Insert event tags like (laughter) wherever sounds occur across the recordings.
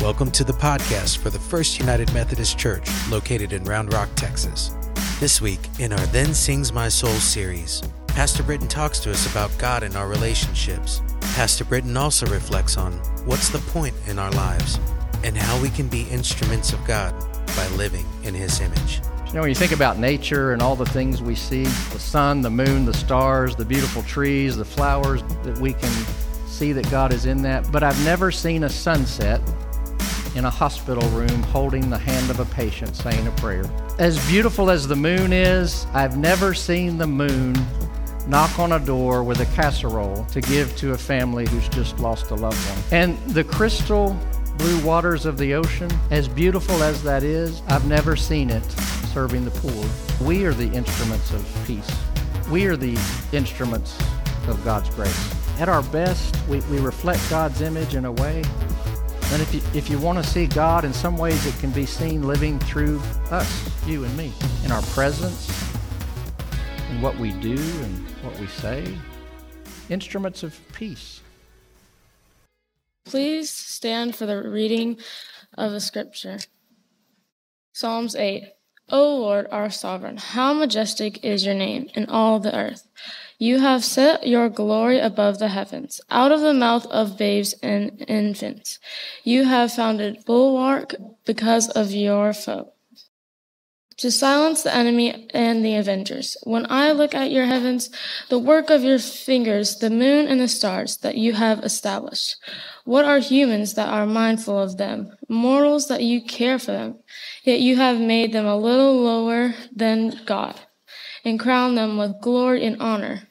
Welcome to the podcast for the First United Methodist Church located in Round Rock, Texas. This week, in our Then Sings My Soul series, Pastor Brittain talks to us about God and our relationships. Pastor Brittain also reflects on what's the point in our lives and how we can be instruments of God by living in His image. You know, when you think about nature and all the things we see the sun, the moon, the stars, the beautiful trees, the flowers that we can see that God is in that. But I've never seen a sunset in a hospital room holding the hand of a patient saying a prayer. As beautiful as the moon is, I've never seen the moon knock on a door with a casserole to give to a family who's just lost a loved one. And the crystal blue waters of the ocean, as beautiful as that is, I've never seen it serving the poor. We are the instruments of peace. We are the instruments of God's grace. At our best, we, we reflect God's image in a way and if you, if you want to see God, in some ways it can be seen living through us, you and me, in our presence, in what we do and what we say. Instruments of peace. Please stand for the reading of the scripture. Psalms 8. O Lord, our sovereign, how majestic is your name in all the earth. You have set your glory above the heavens. Out of the mouth of babes and infants, you have founded bulwark because of your foe. To silence the enemy and the avengers. When I look at your heavens, the work of your fingers, the moon and the stars that you have established. What are humans that are mindful of them? Mortals that you care for them. Yet you have made them a little lower than God and crowned them with glory and honor.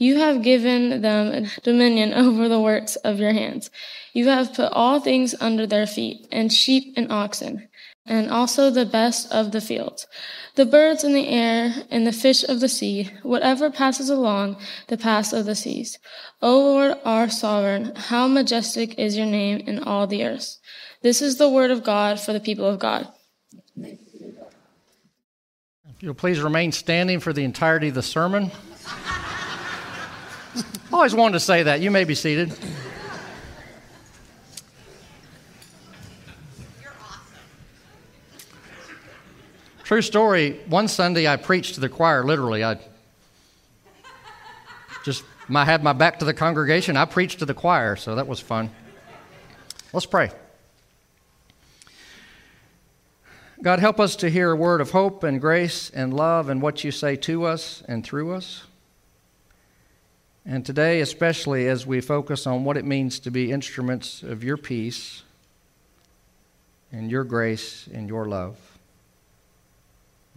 You have given them dominion (laughs) over the works of your hands. You have put all things under their feet, and sheep and oxen, and also the best of the fields, the birds in the air, and the fish of the sea, whatever passes along the paths of the seas. O Lord, our sovereign, how majestic is your name in all the earth. This is the word of God for the people of God. If you'll please remain standing for the entirety of the sermon. Always wanted to say that. You may be seated. True story. One Sunday I preached to the choir, literally. I just I had my back to the congregation. I preached to the choir, so that was fun. Let's pray. God, help us to hear a word of hope and grace and love and what you say to us and through us. And today, especially as we focus on what it means to be instruments of your peace and your grace and your love,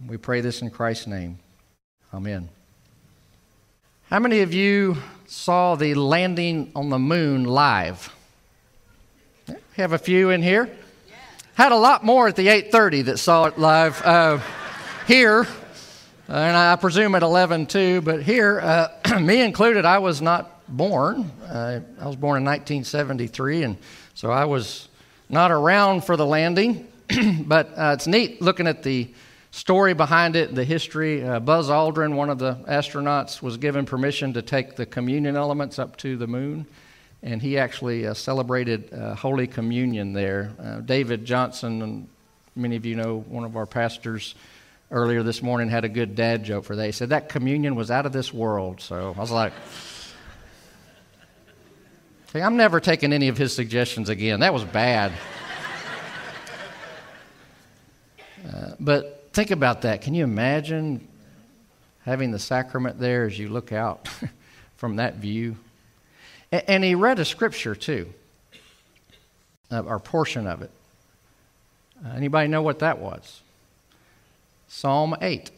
we pray this in Christ's name. Amen. How many of you saw the landing on the moon live? We have a few in here. Had a lot more at the 8:30 that saw it live uh, here and I presume at 11 too, but here, uh, (clears throat) me included, I was not born. Uh, I was born in 1973, and so I was not around for the landing. (clears throat) but uh, it's neat looking at the story behind it, the history. Uh, Buzz Aldrin, one of the astronauts, was given permission to take the communion elements up to the moon, and he actually uh, celebrated uh, Holy Communion there. David Johnson, and many of you know one of our pastors earlier this morning had a good dad joke for that. He said that communion was out of this world. So I was like, hey, I'm never taking any of his suggestions again. That was bad. (laughs) Uh, but think about that. Can you imagine having the sacrament there as you look out (laughs) from that view? And, and, he read a scripture too, uh, or portion of it. Uh, anybody know what that was? Psalm 8.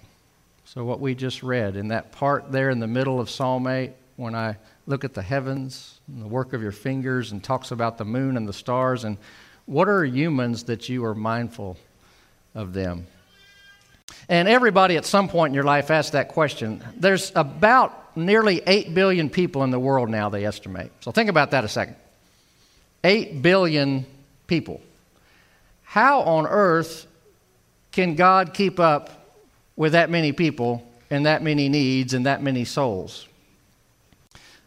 So, what we just read in that part there in the middle of Psalm 8, when I look at the heavens and the work of your fingers and talks about the moon and the stars, and what are humans that you are mindful of them? And everybody at some point in your life asks that question. There's about nearly 8 billion people in the world now, they estimate. So think about that a second. 8 billion people. How on earth can God keep up with that many people and that many needs and that many souls?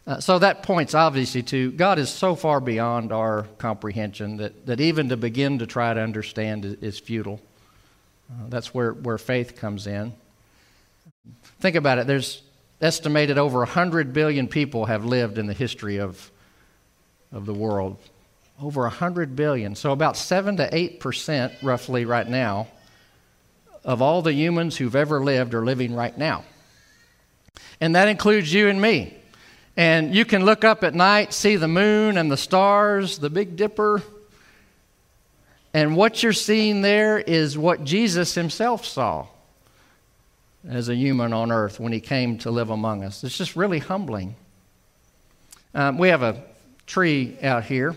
Uh, so that points obviously to God is so far beyond our comprehension that, that even to begin to try to understand is, is futile. Uh, that's where, where faith comes in. Think about it. There's estimated over 100 billion people have lived in the history of, of the world. Over 100 billion. So about 7 to 8% roughly right now of all the humans who've ever lived are living right now. And that includes you and me. And you can look up at night, see the moon and the stars, the Big Dipper. And what you're seeing there is what Jesus himself saw as a human on earth when he came to live among us. It's just really humbling. Um, we have a tree out here,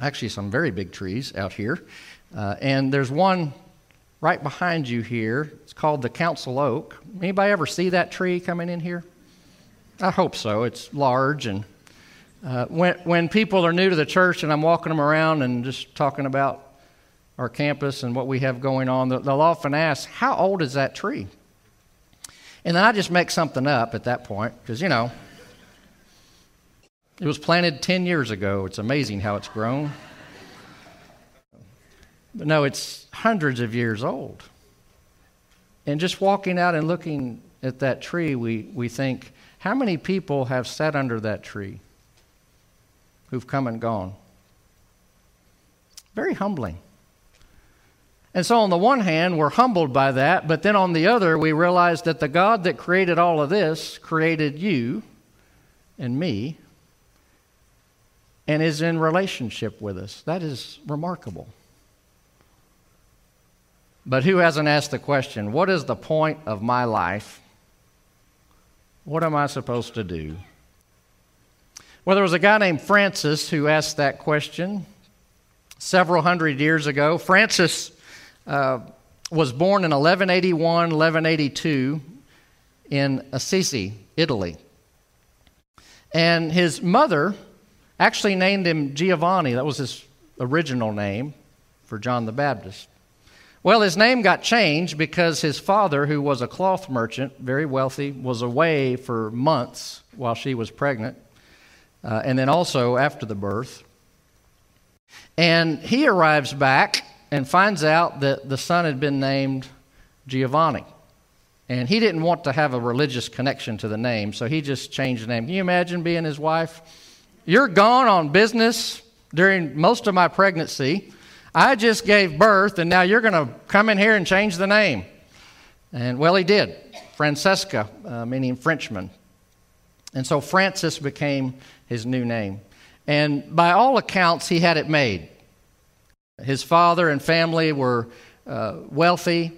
actually, some very big trees out here. Uh, and there's one right behind you here. It's called the council oak. Anybody ever see that tree coming in here? I hope so. It's large and uh, when, when people are new to the church and I'm walking them around and just talking about our campus and what we have going on, they'll often ask, How old is that tree? And then I just make something up at that point because, you know, it was planted 10 years ago. It's amazing how it's grown. But no, it's hundreds of years old. And just walking out and looking at that tree, we, we think, how many people have sat under that tree who've come and gone? Very humbling. And so, on the one hand, we're humbled by that, but then on the other, we realize that the God that created all of this created you and me and is in relationship with us. That is remarkable. But who hasn't asked the question, what is the point of my life? What am I supposed to do? Well, there was a guy named Francis who asked that question several hundred years ago. Francis uh, was born in 1181, 1182 in Assisi, Italy. And his mother actually named him Giovanni. That was his original name for John the Baptist. Well, his name got changed because his father, who was a cloth merchant, very wealthy, was away for months while she was pregnant, uh, and then also after the birth. And he arrives back and finds out that the son had been named Giovanni. And he didn't want to have a religious connection to the name, so he just changed the name. Can you imagine being his wife? You're gone on business during most of my pregnancy I just gave birth, and now you're going to come in here and change the name. And well, he did. Francesca, uh, meaning Frenchman. And so Francis became his new name. And by all accounts, he had it made. His father and family were uh, wealthy,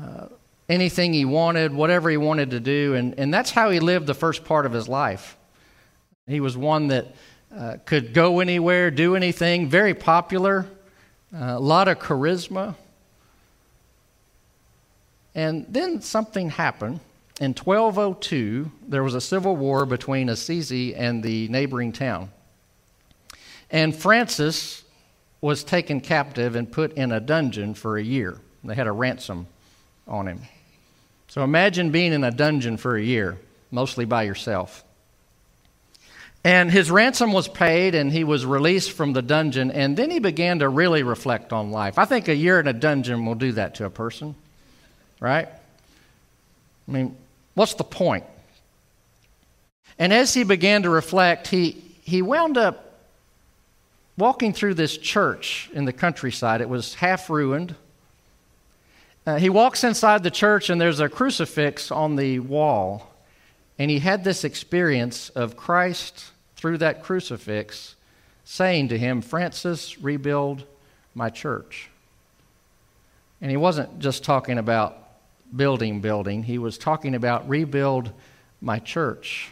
uh, anything he wanted, whatever he wanted to do. And, and that's how he lived the first part of his life. He was one that uh, could go anywhere, do anything, very popular a lot of charisma. And then something happened. In 1202, there was a civil war between Assisi and the neighboring town. And Francis was taken captive and put in a dungeon for a year. They had a ransom on him. So imagine being in a dungeon for a year, mostly by yourself. And his ransom was paid, and he was released from the dungeon, and then he began to really reflect on life. I think a year in a dungeon will do that to a person, right? I mean, what's the point? And as he began to reflect, he, he wound up walking through this church in the countryside. It was half ruined. Uh, he walks inside the church, and there's a crucifix on the wall. And he had this experience of Christ through that crucifix saying to him, Francis, rebuild my church. And he wasn't just talking about building, building, he was talking about rebuild my church.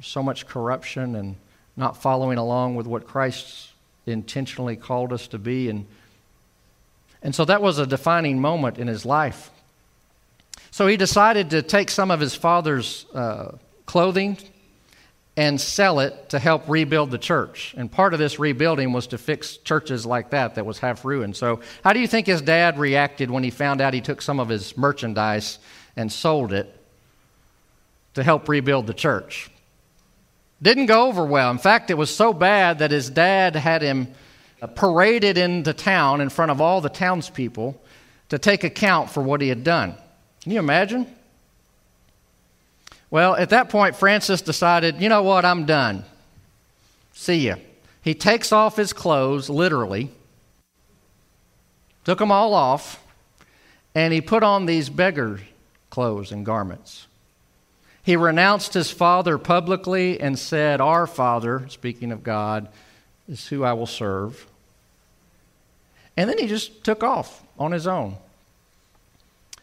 So much corruption and not following along with what Christ intentionally called us to be. And, and so that was a defining moment in his life. So he decided to take some of his father's uh, clothing and sell it to help rebuild the church. And part of this rebuilding was to fix churches like that that was half ruined. So, how do you think his dad reacted when he found out he took some of his merchandise and sold it to help rebuild the church? Didn't go over well. In fact, it was so bad that his dad had him uh, paraded into town in front of all the townspeople to take account for what he had done. Can you imagine? Well, at that point, Francis decided, you know what, I'm done. See ya. He takes off his clothes, literally, took them all off, and he put on these beggar clothes and garments. He renounced his father publicly and said, Our Father, speaking of God, is who I will serve. And then he just took off on his own.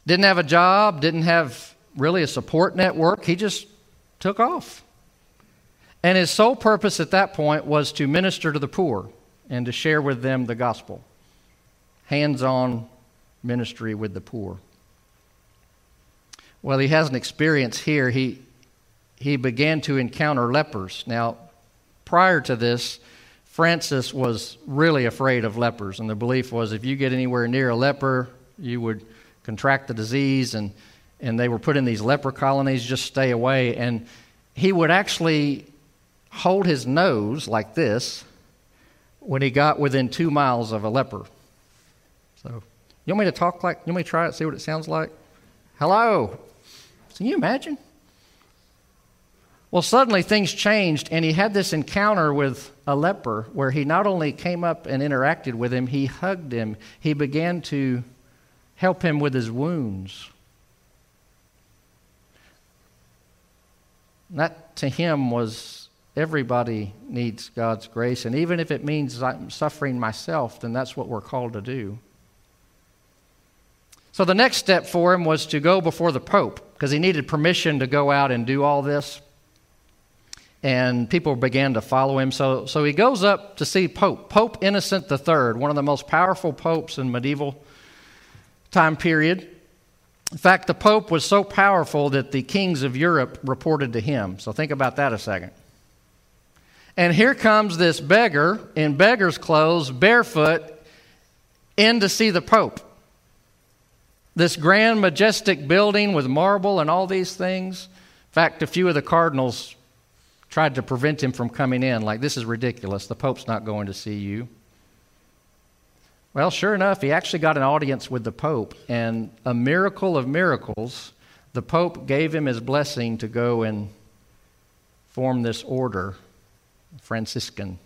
Didn't have a job, didn't have really a support network. He just took off. And his sole purpose at that point was to minister to the poor and to share with them the gospel. Hands on ministry with the poor. Well, he has an experience here. He, he began to encounter lepers. Now, prior to this, Francis was really afraid of lepers, and the belief was if you get anywhere near a leper, you would contract the disease, and, and they were put in these leper colonies, just stay away. And he would actually hold his nose like this when he got within two miles of a leper. So, you want me to talk like, you want me to try it, see what it sounds like? Hello. Can you imagine? Well, suddenly things changed, and he had this encounter with a leper where he not only came up and interacted with him, he hugged him. He began to help him with his wounds. That to him was everybody needs God's grace, and even if it means I'm suffering myself, then that's what we're called to do. So the next step for him was to go before the Pope because he needed permission to go out and do all this. And people began to follow him. So, so he goes up to see Pope, Pope Innocent III, one of the most powerful popes in medieval time period. In fact, the Pope was so powerful that the kings of Europe reported to him. So think about that a second. And here comes this beggar in beggar's clothes, barefoot, in to see the Pope. This grand, majestic building with marble and all these things. In fact, a few of the cardinals tried to prevent him from coming in, like, this is ridiculous. The Pope's not going to see you. Well, sure enough, he actually got an audience with the Pope, and a miracle of miracles, the Pope gave him his blessing to go and form this order, Franciscan.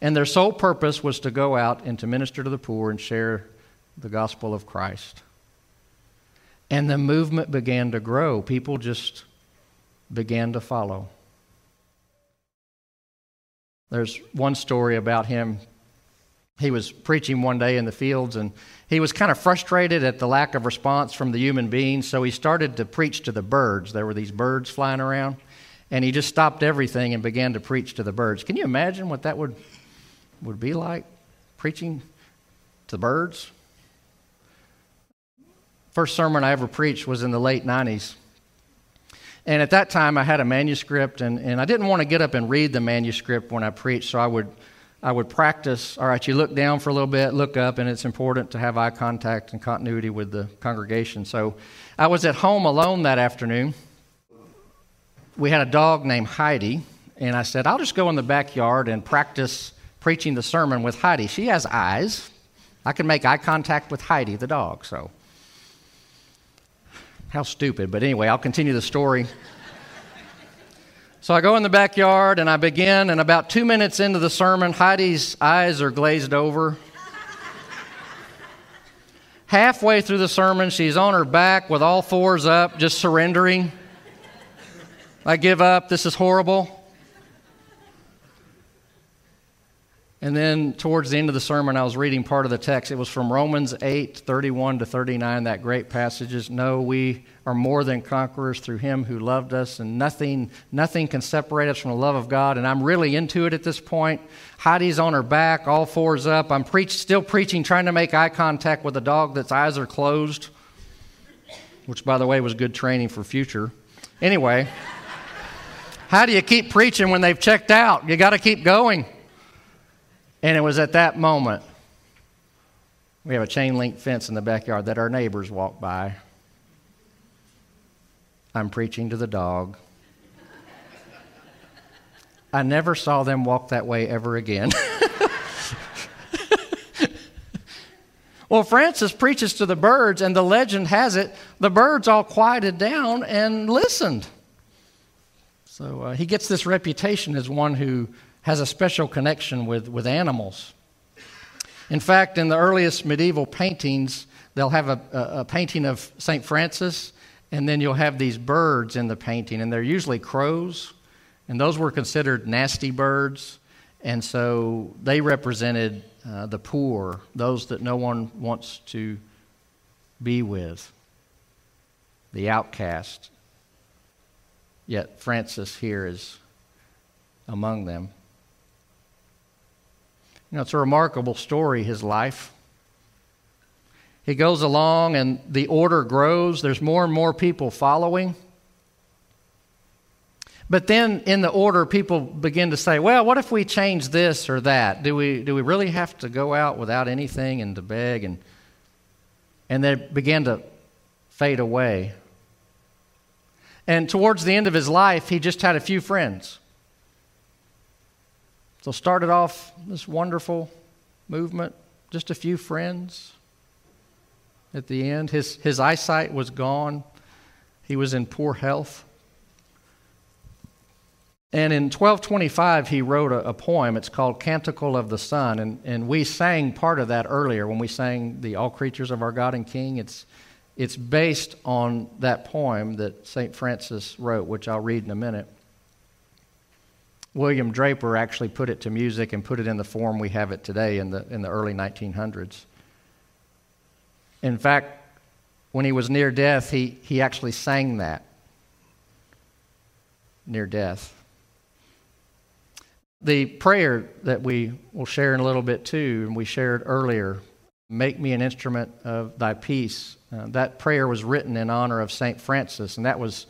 And their sole purpose was to go out and to minister to the poor and share the gospel of Christ. And the movement began to grow. People just began to follow. There's one story about him he was preaching one day in the fields and he was kind of frustrated at the lack of response from the human beings, so he started to preach to the birds. There were these birds flying around, and he just stopped everything and began to preach to the birds. Can you imagine what that would, would be like? Preaching to birds? First sermon I ever preached was in the late 90s. And at that time, I had a manuscript, and, and I didn't want to get up and read the manuscript when I preached, so I would I would practice. All right, you look down for a little bit, look up, and it's important to have eye contact and continuity with the congregation. So I was at home alone that afternoon. We had a dog named Heidi, and I said, I'll just go in the backyard and practice preaching the sermon with Heidi. She has eyes. I can make eye contact with Heidi, the dog. So, how stupid. But anyway, I'll continue the story. So I go in the backyard and I begin, and about two minutes into the sermon, Heidi's eyes are glazed over. Halfway through the sermon, she's on her back with all fours up, just surrendering. I give up. This is horrible. And then towards the end of the sermon, I was reading part of the text. It was from Romans 8 31 to 39, that great passages. No, we are more than conquerors through him who loved us, and nothing, nothing can separate us from the love of God. And I'm really into it at this point. Heidi's on her back, all fours up. I'm preach, still preaching, trying to make eye contact with a dog that's eyes are closed, which, by the way, was good training for future. Anyway, (laughs) how do you keep preaching when they've checked out? You got to keep going. And it was at that moment, we have a chain link fence in the backyard that our neighbors walk by. I'm preaching to the dog. I never saw them walk that way ever again. (laughs) well, Francis preaches to the birds, and the legend has it the birds all quieted down and listened. So uh, he gets this reputation as one who has a special connection with, with animals. In fact, in the earliest medieval paintings, they'll have a, a, a painting of St. Francis, and then you'll have these birds in the painting, and they're usually crows, and those were considered nasty birds, and so they represented uh, the poor, those that no one wants to be with, the outcast. Yet Francis here is among them. You know, it's a remarkable story, his life. He goes along and the order grows. There's more and more people following. But then in the order, people begin to say, well, what if we change this or that? Do we, do we really have to go out without anything and to beg? And, and they begin to fade away. And towards the end of his life, he just had a few friends. So started off this wonderful movement, just a few friends. At the end, his, his eyesight was gone. He was in poor health. And in 1225, he wrote a, a, poem. It's called Canticle of the Sun. And, and we sang part of that earlier when we sang the All Creatures of Our God and King. It's, it's based on that poem that St. Francis wrote, which I'll read in a minute. William Draper actually put it to music and put it in the form we have it today in the, in the early 1900s. In fact, when he was near death, he, he actually sang that near death. The prayer that we will share in a little bit too, and we shared earlier, make me an instrument of thy peace. Uh, that prayer was written in honor of St. Francis, and that was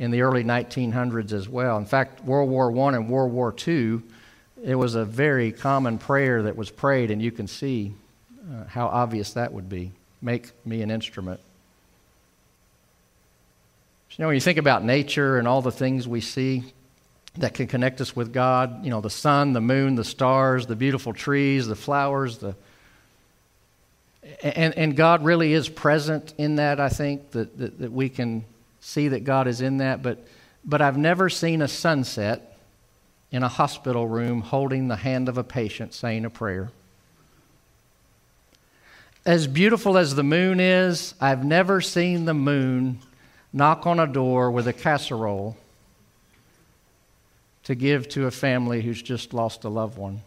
in the early 1900s as well. In fact, World War I and World War II, it was a very common prayer that was prayed, and you can see uh, how obvious that would be. Make me an instrument. You know, when you think about nature and all the things we see that can connect us with God, you know, the sun, the moon, the stars, the beautiful trees, the flowers, the and, and God really is present in that, I think, that, that, that we can see that God is in that. But, but I've never seen a sunset in a hospital room holding the hand of a patient saying a prayer. As beautiful as the moon is, I've never seen the moon knock on a door with a casserole to give to a family who's just lost a loved one.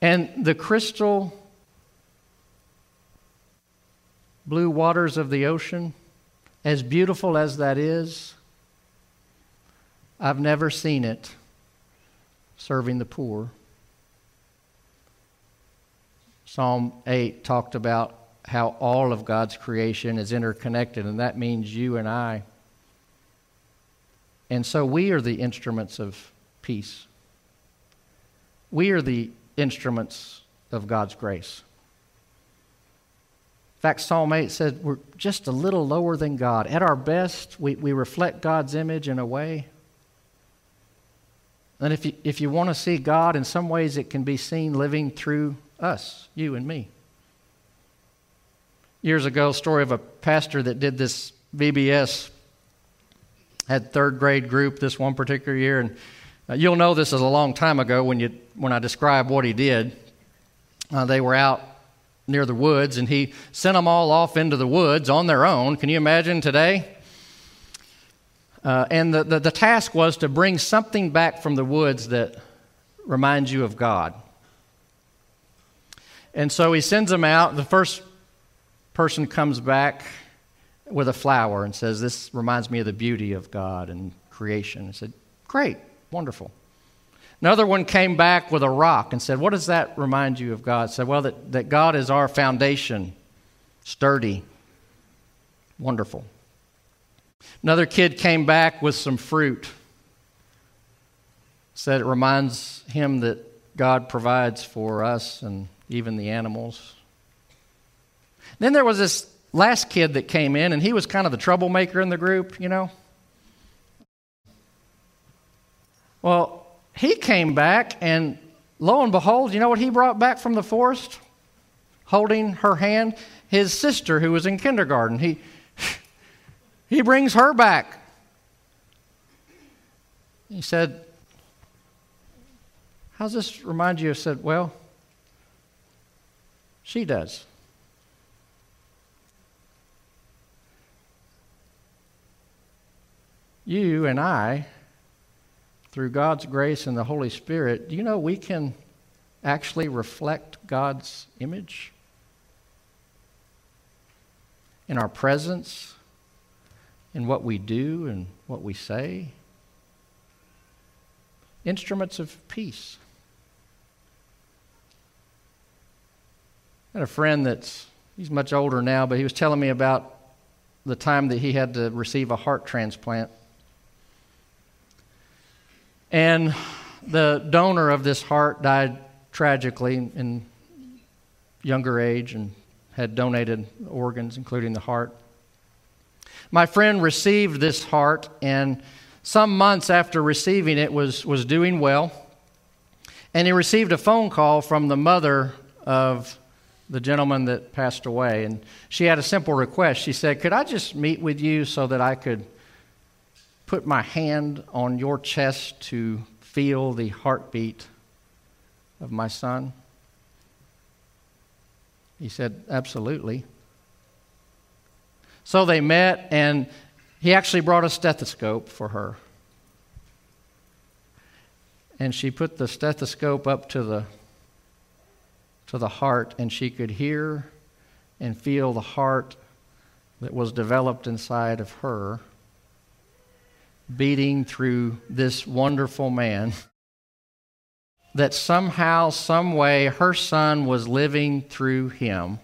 And the crystal blue waters of the ocean, as beautiful as that is, I've never seen it serving the poor. Psalm 8 talked about how all of God's creation is interconnected, and that means you and I. And so we are the instruments of peace. We are the instruments of God's grace. In fact, Psalm 8 said we're just a little lower than God. At our best, we, we reflect God's image in a way. And if you, if you want to see God, in some ways it can be seen living through us, you and me. Years ago, story of a pastor that did this VBS, had third grade group this one particular year, and uh, you'll know this is a long time ago when you when I describe what he did. Uh, they were out near the woods, and he sent them all off into the woods on their own. Can you imagine today? Uh, and the, the, the task was to bring something back from the woods that reminds you of God. And so he sends them out. The first person comes back with a flower and says, This reminds me of the beauty of God and creation. I said, Great, wonderful. Another one came back with a rock and said, What does that remind you of God? Said, Well, that, that God is our foundation, sturdy, wonderful. Another kid came back with some fruit. Said it reminds him that God provides for us and even the animals. Then there was this last kid that came in, and he was kind of the troublemaker in the group, you know. Well, he came back, and lo and behold, you know what he brought back from the forest? Holding her hand? His sister, who was in kindergarten. He, (sighs) he brings her back. He said, How's this remind you? I said, Well, she does. You and I, through God's grace and the Holy Spirit, do you know we can actually reflect God's image? In our presence, in what we do and what we say. Instruments of peace. I had a friend that's, he's much older now, but he was telling me about the time that he had to receive a heart transplant. And the donor of this heart died tragically in younger age and had donated organs, including the heart. My friend received this heart, and some months after receiving it, was, was doing well. And he received a phone call from the mother of the gentleman that passed away. And she had a simple request. She said, Could I just meet with you so that I could put my hand on your chest to feel the heartbeat of my son? He said, Absolutely. So they met, and he actually brought a stethoscope for her. And she put the stethoscope up to the, to the heart, and she could hear and feel the heart that was developed inside of her beating through this wonderful man. That somehow, some way, her son was living through him.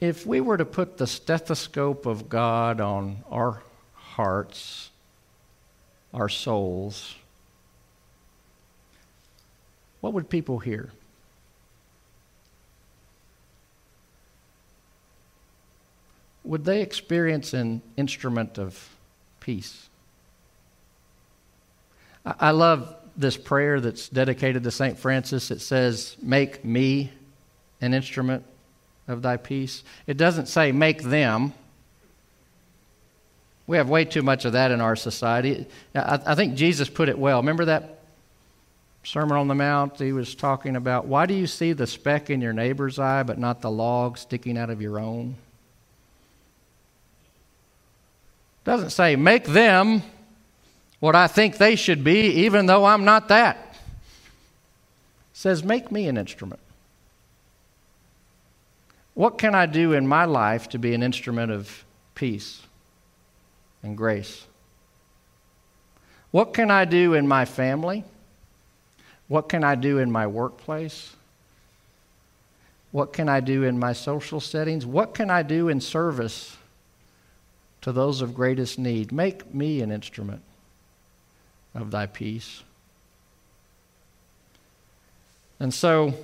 If we were to put the stethoscope of God on our hearts, our souls, what would people hear? Would they experience an instrument of peace? I love this prayer that's dedicated to St. Francis. It says, Make me an instrument of thy peace. It doesn't say make them. We have way too much of that in our society. I, think Jesus put it well. Remember that Sermon on the Mount? He was talking about why do you see the speck in your neighbor's eye but not the log sticking out of your own? Doesn't say make them what I think they should be, even though I'm not that. It says make me an instrument. What can I do in my life to be an instrument of peace and grace? What can I do in my family? What can I do in my workplace? What can I do in my social settings? What can I do in service to those of greatest need? Make me an instrument of thy peace. And so,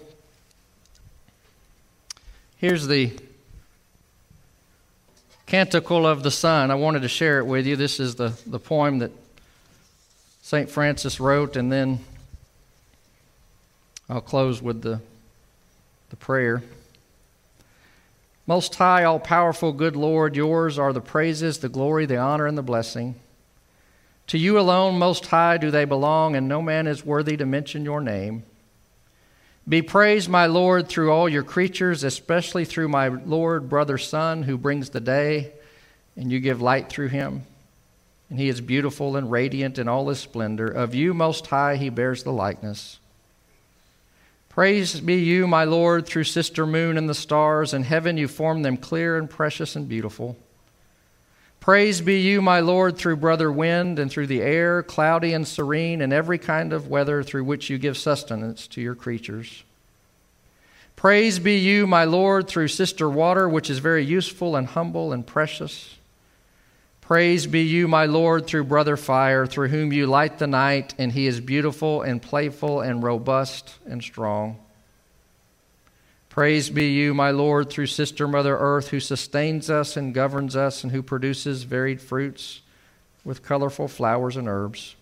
Here's the Canticle of the Sun. I wanted to share it with you. This is the, the poem that St. Francis wrote, and then I'll close with the, the prayer. Most high, all powerful, good Lord, yours are the praises, the glory, the honor, and the blessing. To you alone, most high, do they belong, and no man is worthy to mention your name. Be praised, my Lord, through all your creatures, especially through my Lord, brother, son, who brings the day, and you give light through him. And he is beautiful and radiant in all his splendor. Of you, Most High, he bears the likeness. Praise be you, my Lord, through sister moon and the stars. In heaven you form them clear and precious and beautiful. Praise be you, my Lord, through brother wind and through the air, cloudy and serene, and every kind of weather through which you give sustenance to your creatures. Praise be you, my Lord, through sister water, which is very useful and humble and precious. Praise be you, my Lord, through brother fire, through whom you light the night, and he is beautiful and playful and robust and strong. Praise be you, my Lord, through Sister Mother Earth, who sustains us and governs us, and who produces varied fruits with colorful flowers and herbs.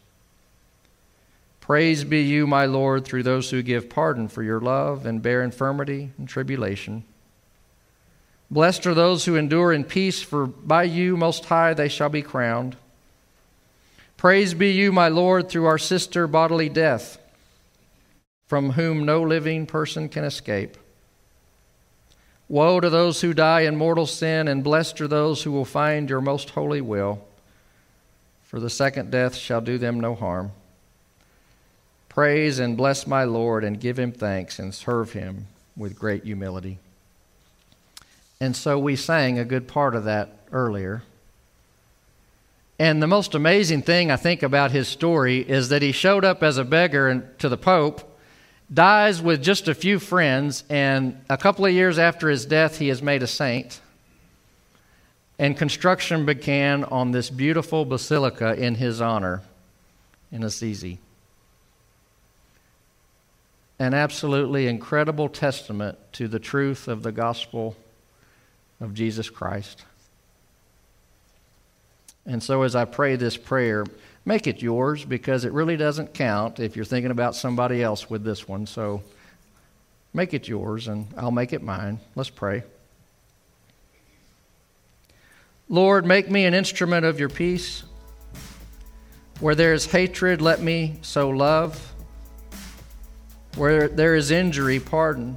Praise be you, my Lord, through those who give pardon for your love and bear infirmity and tribulation. Blessed are those who endure in peace, for by you, Most High, they shall be crowned. Praise be you, my Lord, through our sister bodily death, from whom no living person can escape. Woe to those who die in mortal sin, and blessed are those who will find your most holy will, for the second death shall do them no harm. Praise and bless my Lord, and give him thanks, and serve him with great humility. And so we sang a good part of that earlier. And the most amazing thing I think about his story is that he showed up as a beggar to the Pope, dies with just a few friends, and a couple of years after his death, he is made a saint. And construction began on this beautiful basilica in his honor in Assisi. An absolutely incredible testament to the truth of the gospel of Jesus Christ. And so, as I pray this prayer, make it yours because it really doesn't count if you're thinking about somebody else with this one. So, make it yours and I'll make it mine. Let's pray. Lord, make me an instrument of your peace. Where there is hatred, let me sow love. Where there is injury, pardon.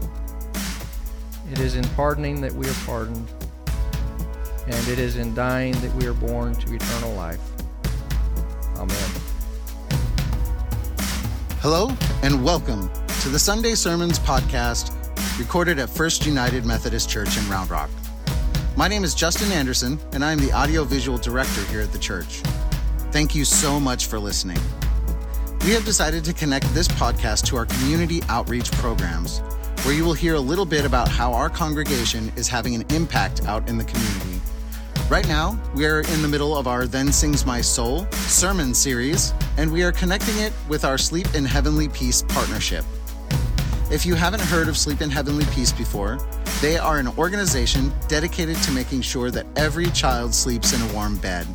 it is in pardoning that we are pardoned, and it is in dying that we are born to eternal life. Amen. Hello, and welcome to the Sunday Sermons podcast recorded at First United Methodist Church in Round Rock. My name is Justin Anderson, and I am the audiovisual director here at the church. Thank you so much for listening. We have decided to connect this podcast to our community outreach programs where you will hear a little bit about how our congregation is having an impact out in the community. Right now, we are in the middle of our Then Sings My Soul sermon series, and we are connecting it with our Sleep in Heavenly Peace partnership. If you haven't heard of Sleep in Heavenly Peace before, they are an organization dedicated to making sure that every child sleeps in a warm bed.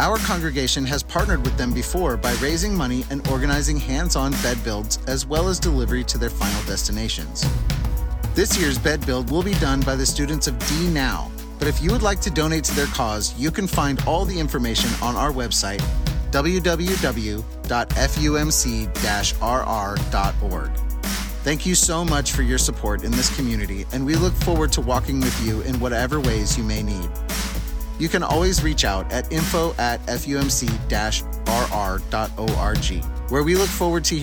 Our congregation has partnered with them before by raising money and organizing hands on bed builds as well as delivery to their final destinations. This year's bed build will be done by the students of D Now, but if you would like to donate to their cause, you can find all the information on our website www.fumc-rr.org. Thank you so much for your support in this community, and we look forward to walking with you in whatever ways you may need. You can always reach out at info at fumc-rr.org, where we look forward to hearing